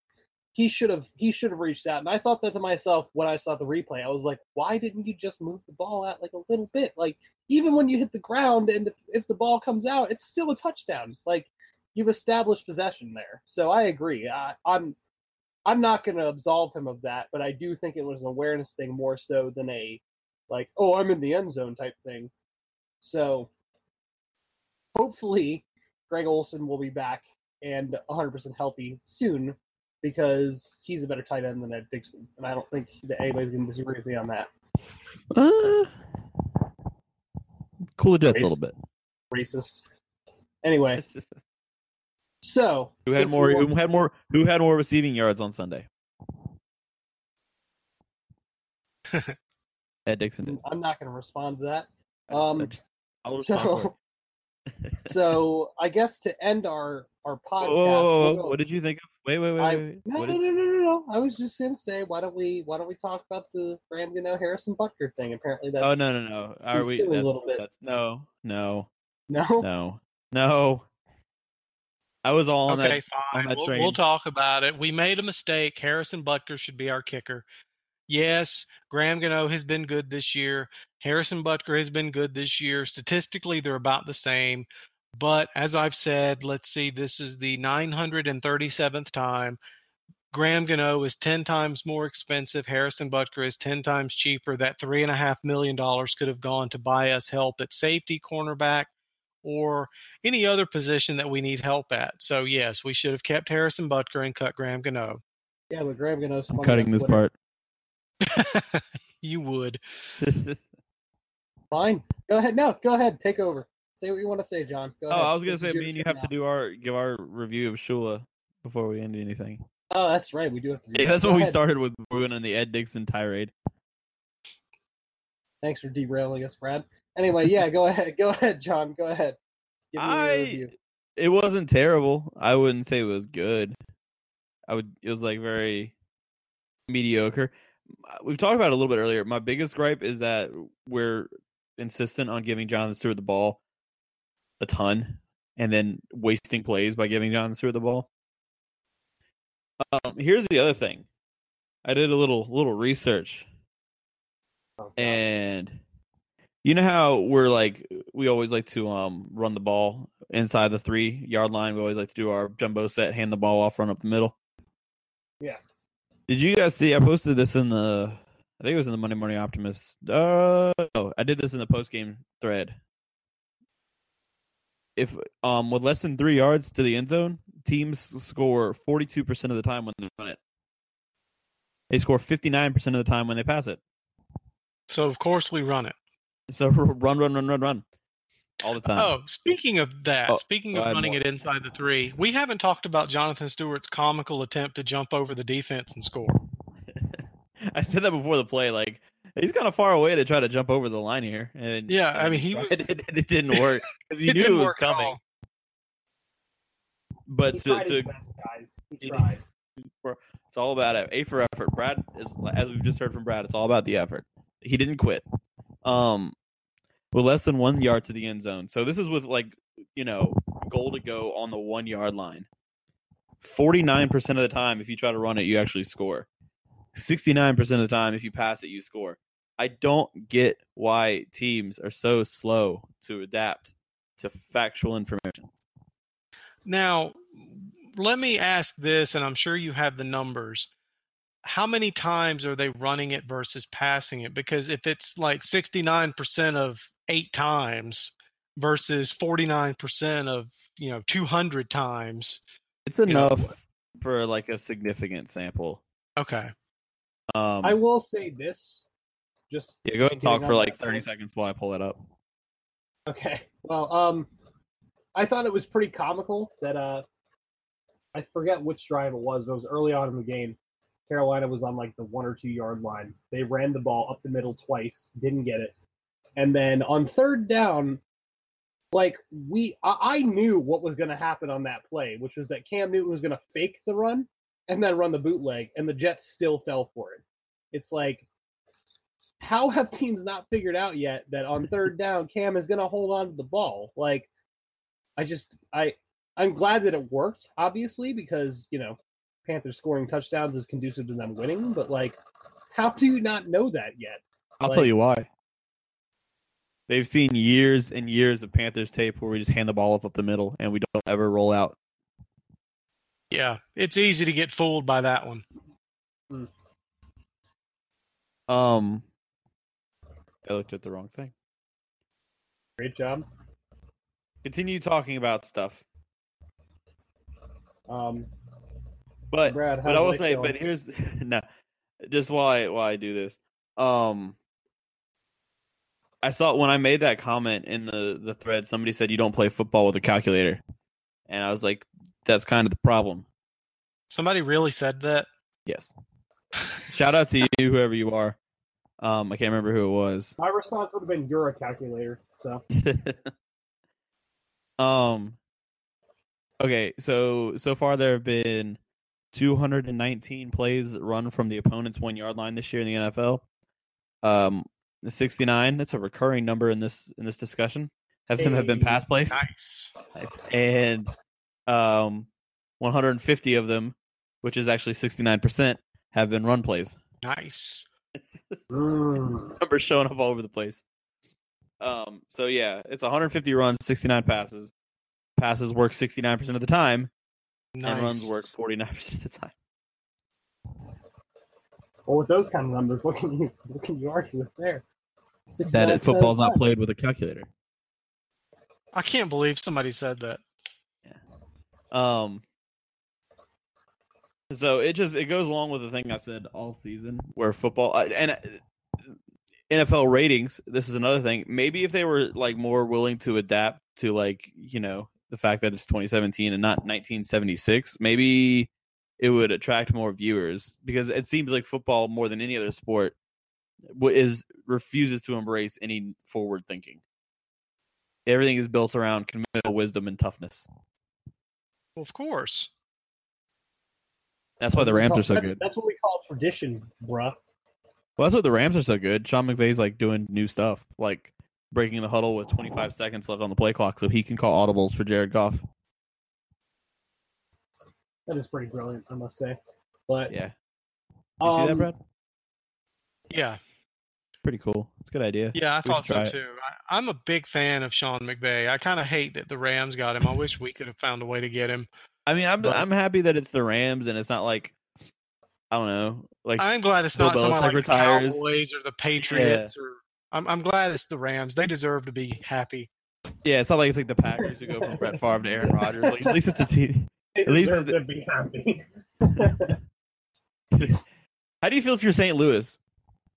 he should have he should have reached out, and I thought that to myself when I saw the replay. I was like, why didn't you just move the ball out like a little bit? Like, even when you hit the ground, and if, if the ball comes out, it's still a touchdown. Like you've established possession there. So I agree. I, I'm I'm not going to absolve him of that, but I do think it was an awareness thing more so than a like, oh, I'm in the end zone type thing. So hopefully Greg Olsen will be back and 100% healthy soon because he's a better tight end than Ed Dickson, and I don't think that anybody's going to disagree with me on that. Uh, cool the Jets a little bit. Racist. Anyway, [LAUGHS] so who had more? we Who had more? Who had more receiving yards on Sunday? [LAUGHS] Ed Dickson did. I'm not going to respond to that. Um, I'll [LAUGHS] respond So, it. So I guess to end our our podcast, whoa, whoa, we'll whoa, go- What did you think of? Wait, wait, wait, I- wait. wait. no, no, no, no, no, no. no, I was just gonna say, why don't we why don't we talk about the Graham Gano Harrison Butker thing? Apparently, oh, that's oh no no no. Are we? still a little bit. that's no no no. no no. I was all on okay, that. fine. that We'll, train. we'll talk about it. We made a mistake. Harrison Butker should be our kicker. Yes, Graham Gano has been good this year. Harrison Butker has been good this year. Statistically, they're about the same. But as I've said, let's see, this is the 937th time. Graham Gano is 10 times more expensive. Harrison Butker is 10 times cheaper. That $3.5 million could have gone to buy us help at safety, cornerback, or any other position that we need help at. So, yes, we should have kept Harrison Butker and cut Graham Gano. Yeah, but Graham Gano. I'm cutting this part. [LAUGHS] you would. [LAUGHS] Fine. Go ahead. No, go ahead. Take over. Say what you want to say, John. Go Oh, ahead. I was gonna This say, your me and you show have to do our give our review of Shula before we end anything. Oh, that's right. We do have to. Do Yeah, that. that's Go what we started with. We're going on the Ed Dickson tirade. Thanks for derailing us, Brad. Anyway, yeah, go ahead. [LAUGHS] Go ahead, John. Go ahead. Give me I review. it wasn't terrible. I wouldn't say it was good. I would. It was like very mediocre. We've talked about it a little bit earlier. My biggest gripe is that we're insistent on giving Jonathan Stewart the ball a ton, and then wasting plays by giving Jonathan Stewart the ball. Um, here's the other thing. I did a little little research Oh, and you know how we're like we always like to um run the ball inside the three yard line we always like to do our jumbo set hand the ball off run up the middle Yeah. Did you guys see i posted this in the i think it was in the monday morning optimist. Uh no i did this in the post game thread. If um with less than three yards to the end zone teams score 42% of the time when they run it. They score 59% of the time when they pass it. So, of course, we run it. So [LAUGHS] run, run, run, run, run, all the time. Oh, speaking of that, Oh, speaking of running more. it inside the three, we haven't talked about Jonathan Stewart's comical attempt to jump over the defense and score. [LAUGHS] I said that before the play. Like he's kind of far away to try to jump over the line here, and Yeah, I mean, he was- [LAUGHS] It, it, it didn't work because he [LAUGHS] It knew it was coming. But he to, tried to his best, guys. He He- tried. it's all about it. A for effort. Brad is as we've just heard from Brad. It's all about the effort. He didn't quit. Um, with less than one yard to the end zone. So this is with like you know goal to go on the one yard line. Forty nine percent of the time, if you try to run it, you actually score. Sixty nine percent of the time, if you pass it, you score. I don't get why teams are so slow to adapt to factual information. Now, let me ask this, and I'm sure you have the numbers. How many times are they running it versus passing it? Because if it's like 69% of eight times versus 49% of, you know, 200 times. It's know, enough for like a significant sample. Okay. Um, I will say this. Just Yeah, go ahead and talk for like 30 point. seconds while I pull it up. Okay. Well, um, I thought it was pretty comical that uh, I forget which drive it was, but it was early on in the game. Carolina was on like the one or two yard line. They ran the ball up the middle twice, didn't get it, and then on third down, like we, I, knew what was going to happen on that play, which was that Cam Newton was going to fake the run and then run the bootleg, and the Jets still fell for it. It's like how have teams not figured out yet that on third down Cam is going to hold on to the ball? Like, I just I I'm glad that it worked, obviously, because you know Panthers scoring touchdowns is conducive to them winning. But like, how do you not know that yet? I'll Like- tell you why. They've seen years and years of Panthers tape where we just hand the ball off up the middle and we don't ever roll out. Yeah. It's easy to get fooled by that one. Um, I looked at the wrong thing. Great job. Continue talking about stuff, Um, but Brad, but I will say, doing? but here's [LAUGHS] no, just why I, why I do this. Um, I saw when I made that comment in the the thread, somebody said you don't play football with a calculator, and I was like, that's kind of the problem. Somebody really said that. Yes. Shout out to you, whoever you are. Um, I can't remember who it was. my response would have been you're a calculator. So [LAUGHS] um. Okay, so so far there have been 219 plays run from the opponent's one yard line this year in the NFL. Um, the 69. That's a recurring number in this in this discussion. Have them have been pass plays. Nice. Nice. And um, 150 of them, which is actually 69%, have been run plays. Nice. [LAUGHS] Numbers showing up all over the place. Um, so yeah, it's 150 runs, 69 passes. Passes work 69% of the time, Nice. and runs work 49% [LAUGHS] of the time. Well, with those kind of numbers, what can you what can you argue with there? Six That 69% it, football's of not time. played with a calculator. I can't believe somebody said that. Yeah. Um. So it just it goes along with the thing I've said all season, where football and uh, NFL ratings. This is another thing. Maybe if they were like more willing to adapt to like you know the fact that it's 2017 and not 1976, maybe it would attract more viewers because it seems like football more than any other sport is refuses to embrace any forward thinking. Everything is built around conventional wisdom and toughness. Well, of course. That's why the Rams are so good. That's what we call tradition, bruh. Well, that's why the Rams are so good. Sean McVay's like doing new stuff, like breaking the huddle with 25 seconds left on the play clock, so he can call audibles for Jared Goff. That is pretty brilliant, I must say. But Yeah, you see that, um, Brad? Yeah. Pretty cool. It's a good idea. Yeah, I We thought so it. too. I, I'm a big fan of Sean McVay. I kind of hate that the Rams got him. I wish we could have found a way to get him. I mean, I'm But- I'm happy that it's the Rams and it's not like I don't know, like I'm glad it's Bill not somebody Belichick like retires. the Cowboys or the Patriots or. I'm I'm glad it's the Rams. They deserve to be happy. yeah, it's not like it's like the Packers who go from Brett Favre to Aaron Rodgers. Like, at least it's a [LAUGHS] team. they At least deserve the- to be happy. [LAUGHS] How do you feel if you're St. Louis?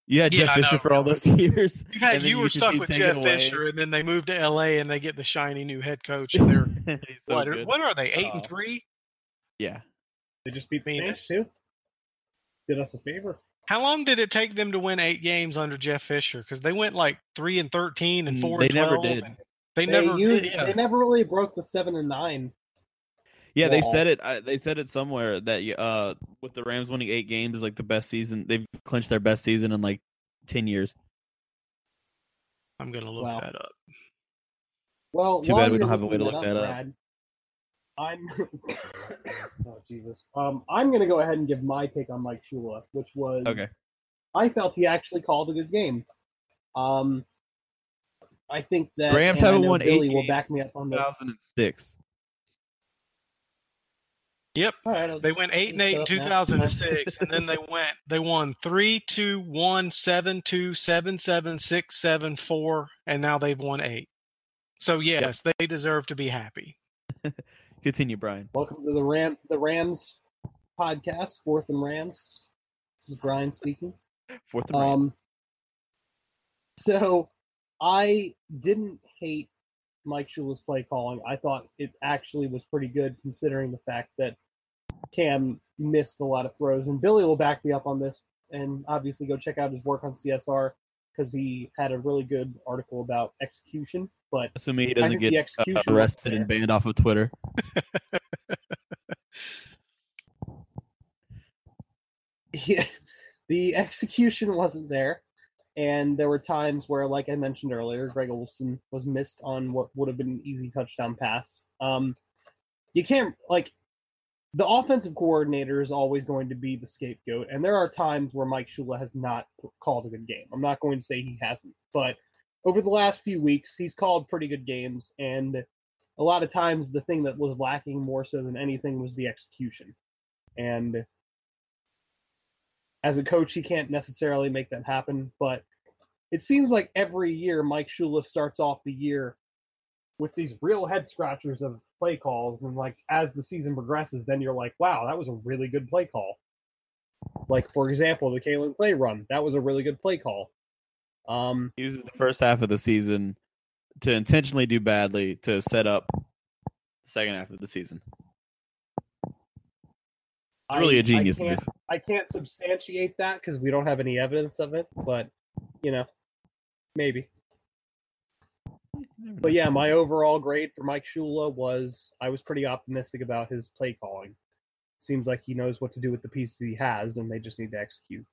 You had Yeah, Jeff Fisher for all those [LAUGHS] years. You, had, and then you you were stuck with Jeff. Fisher, and then they moved to L.A. and they get the shiny new head coach, and they're He's so what? are- good. What are they? Eight and Oh. three? Yeah. they just beat the Saints too. Did us a favor. How long did it take them to win eight games under Jeff Fisher? Because they went like three and thirteen and Mm, four. they and never did. They, They never used, did. Yeah. They never really broke the seven and nine. Yeah, they said it. I, they said it somewhere that uh, with the Rams winning eight games is like the best season. They've clinched their best season in like ten years. I'm gonna look Wow. that up. Well, Too bad we don't have a way to looking look that up. Brad, I'm. [COUGHS] oh Jesus. Um, I'm going to go ahead and give my take on Mike Shula, which was Okay. I felt he actually called a good game. Um, I think that Rams and haven't know won eight Billy will back me up on this. 2006. Yep. All right, I'll They went eight and eight in shut up now. 2006, and then [LAUGHS] they went they won three, two, one, seven, two, seven, seven, six, seven, four, and now they've won eight. So yes, they deserve to be happy. [LAUGHS] Continue, Brian. Welcome to the Ram the Rams podcast, Fourth and Rams. This is Brian speaking. Fourth and Rams. Um, so I didn't hate Mike Shula's play calling. I thought it actually was pretty good considering the fact that Cam missed a lot of throws. And Billy will back me up on this. And obviously, go check out his work on CSR because he had a really good article about execution. But Assuming he doesn't get uh, execution arrested and banned off of Twitter. [LAUGHS] the execution wasn't there. And there were times where, like I mentioned earlier, Greg Olsen was missed on what would have been an easy touchdown pass. Um, you can't like the offensive coordinator is always going to be the scapegoat, and there are times where Mike Shula has not called a good game. I'm not going to say he hasn't, but over the last few weeks, he's called pretty good games, and a lot of times the thing that was lacking more so than anything was the execution. And as a coach, he can't necessarily make that happen, but it seems like every year Mike Shula starts off the year with these real head scratchers of play calls, and like as the season progresses, then you're like, wow, that was a really good play call. Like for example, the Kaelin Clay run, that was a really good play call. Um, uses the first half of the season to intentionally do badly to set up the second half of the season. It's really I- a genius I move. I can't substantiate that because we don't have any evidence of it, but you know, maybe. But yeah, my overall grade for Mike Shula was I was pretty optimistic about his play calling. seems like he knows what to do with the pieces he has, and they just need to execute.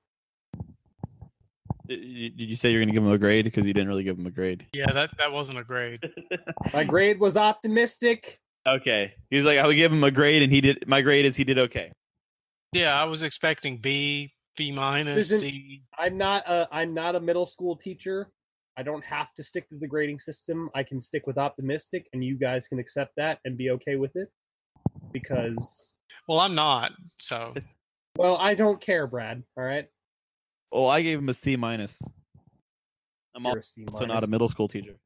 Did did you say you're going to give him a grade because you didn't really give him a grade? Yeah, that that wasn't a grade. [LAUGHS] My grade was optimistic. Okay, he's like I would give him a grade, and he did. My grade is he did okay. Yeah, I was expecting B, B minus, C. I'm not a I'm not a middle school teacher. I don't have to stick to the grading system. I can stick with optimistic, and you guys can accept that and be okay with it. Because, Well, I'm not. So [LAUGHS] well, I don't care, Brad. All right, Well, I gave him a C minus. I'm You're a C also not a middle school teacher.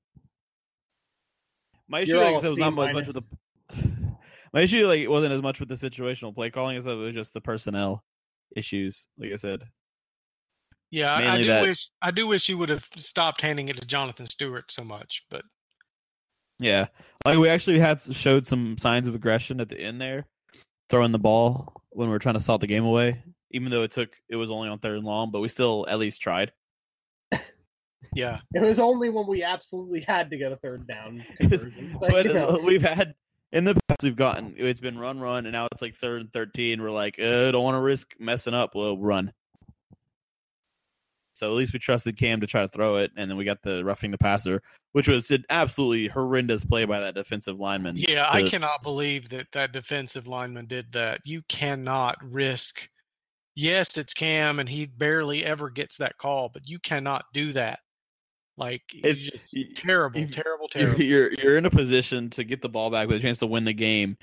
My issue You're like, all was C not as much with the. [LAUGHS] My issue like wasn't as much with the situational play calling as it was just the personnel issues. Like I said, yeah, I, I do that- wish I do wish you would have stopped handing it to Jonathan Stewart so much. But yeah, like we actually had showed some signs of aggression at the end there, throwing the ball when we were trying to salt the game away. Even though it took, it was only on third and long, but we still at least tried. yeah, it was only when we absolutely had to get a third down [LAUGHS] It's- conversion. but you know, we've had in the past we've gotten it's been run run and now it's like third and 13 we're like uh, don't want to risk messing up we'll run so at least we trusted cam to try to throw it and then we got the roughing the passer which was an absolutely horrendous play by that defensive lineman yeah, I cannot believe that that defensive lineman did that. You cannot risk. Yes, it's Cam, and he barely ever gets that call, but you cannot do that. Like It's- it's just y- terrible, if- terrible, terrible. you're you're in a position to get the ball back with a chance to win the game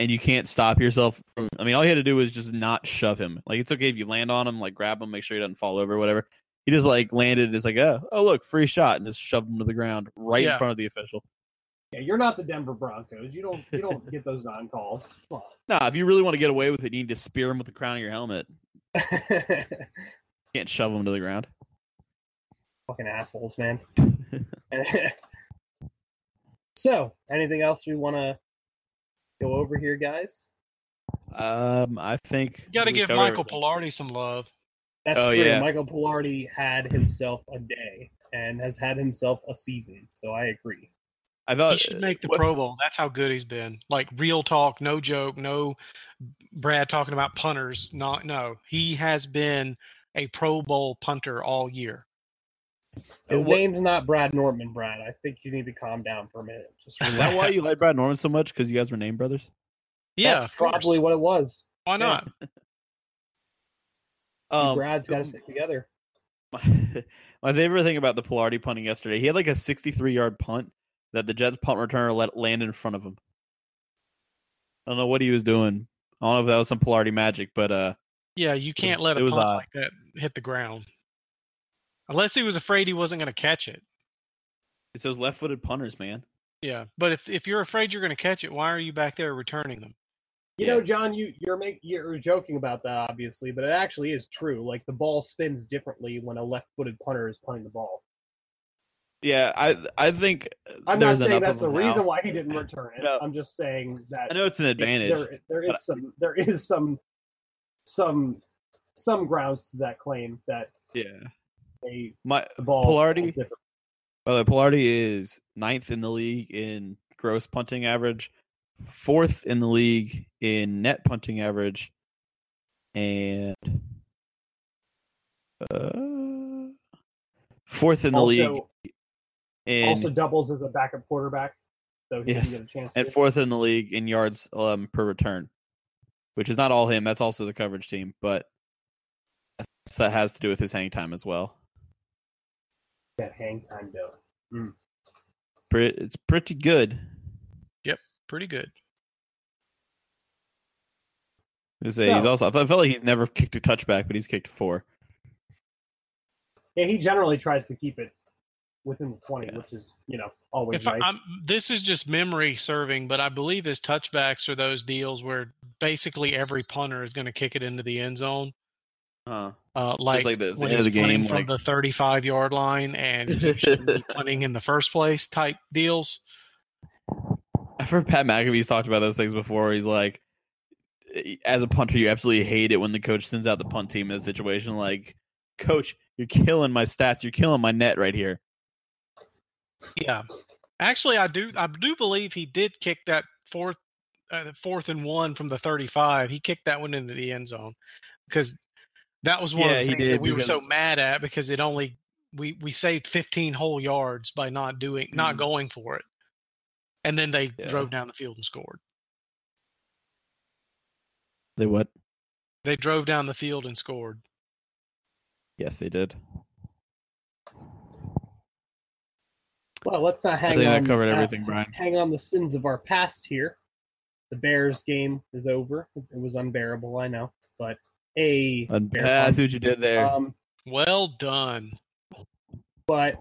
and you can't stop yourself from i mean all you had to do was just not shove him like it's okay if you land on him like grab him make sure he doesn't fall over whatever he just like landed it's like oh, oh look free shot and just shoved him to the ground right in front of the official yeah, you're not the Denver Broncos. You don't you don't get those on calls. Come nah if you really want to get away with it you need to spear him with the crown of your helmet on. you [LAUGHS] can't shove them to the ground Fucking assholes, man. [LAUGHS] [LAUGHS] so, anything else we want to go over here, guys? um i think You got to give covered Michael everything. Pilardi some love. That's Oh, true. yeah. Michael Palardy had himself a day and has had himself a season. So I agree. I thought He should make the what- Pro Bowl. That's how good he's been. Like real talk, no joke, no Brad talking about punters. Not no. He has been a Pro Bowl punter all year. His what- name's not Brad Norman, Brad. I think you need to calm down for a minute. Just [LAUGHS] is that why you like brad norman so much because you guys were name brothers Yeah, That's of course. probably what it was. Why yeah. not? You [LAUGHS] um Brad's got to stick together. my, [LAUGHS] my favorite thing about the Palardy punting yesterday, he had like a 63 yard punt that the Jets punt returner let land in front of him. I don't know what he was doing. I don't know if that was some Palardy magic, but uh, Yeah, you can't was- let a it was punt odd. like that hit the ground. Unless he was afraid he wasn't going to catch it. it's those left footed punters, man. Yeah, but if if you're afraid you're going to catch it, why are you back there returning them? You Yeah. know, John, you you're make, you're joking about that, obviously, but it actually is true. Like the ball spins differently when a left-footed punter is punting the ball. Yeah, I I think I'm not saying that's the reason now. why he didn't return it. No. I'm just saying that I know it's an advantage. there, there is some there is some some some grounds to that claim that yeah, they my ball Palardy- is. By the way, Palardy is ninth in the league in gross punting average, fourth in the league in net punting average, and uh, fourth in the league Also, also doubles as a backup quarterback, so he Yes, can get a chance. at to- fourth in the league in yards um, per return, which is not all him. That's also the coverage team, but that has to do with his hang time as well. that hang time dough. Pre- It's pretty good. Yep, pretty good. I say he's also. I felt like he's never kicked a touchback, but he's kicked four. Yeah, he generally tries to keep it within the twenty, Yeah. which is you know always If nice. I'm, this is just memory serving, but I believe his touchbacks are those deals where basically every punter is going to kick it into the end zone. Uh, Uh, like, like the- the when he's the punting game, from like- the 35 yard line and you [LAUGHS] shouldn't be punting in the first place type deals. I've heard Pat McAfee's talked about those things before. He's like, as a punter, you absolutely hate it when the coach sends out the punt team in a situation like, Coach, you're killing my stats. You're killing my net right here. Yeah, actually, I do. I do believe he did kick that fourth uh, fourth and one from the 35. He kicked that one into the end zone because that was one Yeah, of the things that we were so mad at because it only we we saved 15 whole yards by not doing not Mhm. going for it, and then they Yeah. drove down the field and scored. They what? They drove down the field and scored. Yes, they did. Well, let's not I hang think on. that covered uh, everything, Brian. hang on the sins of our past here. The Bears game is over. It was unbearable, I know, but a And, Bear ah, fun. see what you did there. um, Well done. but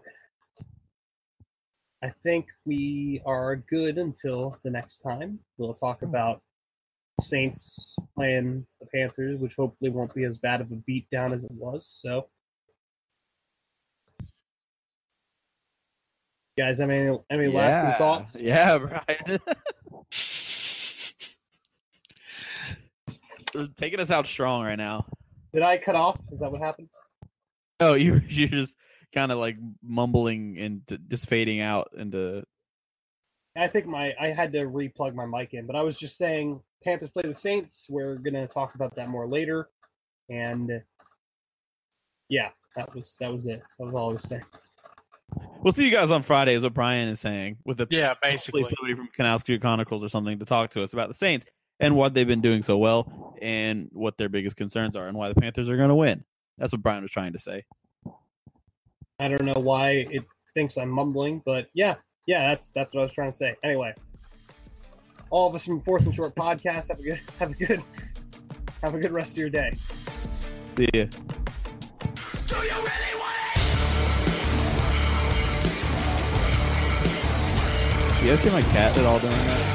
I think we are good until the next time. We'll talk about Saints playing the Panthers, which hopefully won't be as bad of a beatdown as it was. So, guys, have any any lasting Yeah. thoughts? Yeah, Brian. [LAUGHS] Taking us out strong right now. Did I cut off? Is that what happened? Oh, you [LAUGHS] you're just kind of like mumbling and just fading out into. I think my I had to replug my mic in, but I was just saying Panthers play the Saints. We're gonna talk about that more later, and yeah, that was that was it. That was all I was saying. We'll see you guys on Friday, is what Brian is saying, with the Yeah, basically. somebody from Canal Street Chronicles or something to talk to us about the Saints and what they've been doing so well and what their biggest concerns are and why the Panthers are going to win. That's what Brian was trying to say. I don't know why it thinks I'm mumbling, but yeah, yeah, that's that's what I was trying to say. Anyway, all of us from Fourth and Short Podcast have a good have a good have a good rest of your day. See ya. You guys hear my cat at all doing that?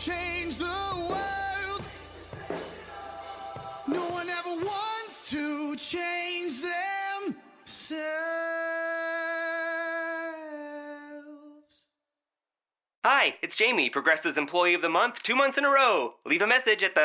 change the world. No one ever wants to change themselves. Hi, it's Jamie, Progressive's Employee of the Month, two months in a row. Leave a message at the.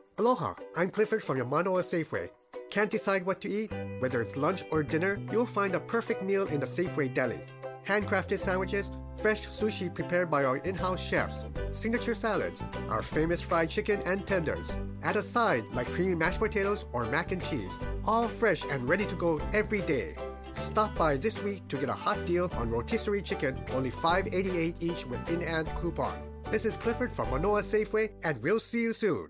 Aloha, I'm Clifford from your Manoa Safeway. Can't decide what to eat? Whether it's lunch or dinner, you'll find a perfect meal in the Safeway Deli. Handcrafted sandwiches, fresh sushi prepared by our in-house chefs, signature salads, our famous fried chicken and tenders. Add a side like creamy mashed potatoes or mac and cheese, all fresh and ready to go every day. Stop by this week to get a hot deal on rotisserie chicken, only $5.88 each with in-and coupon. This is Clifford from Manoa Safeway, and we'll see you soon.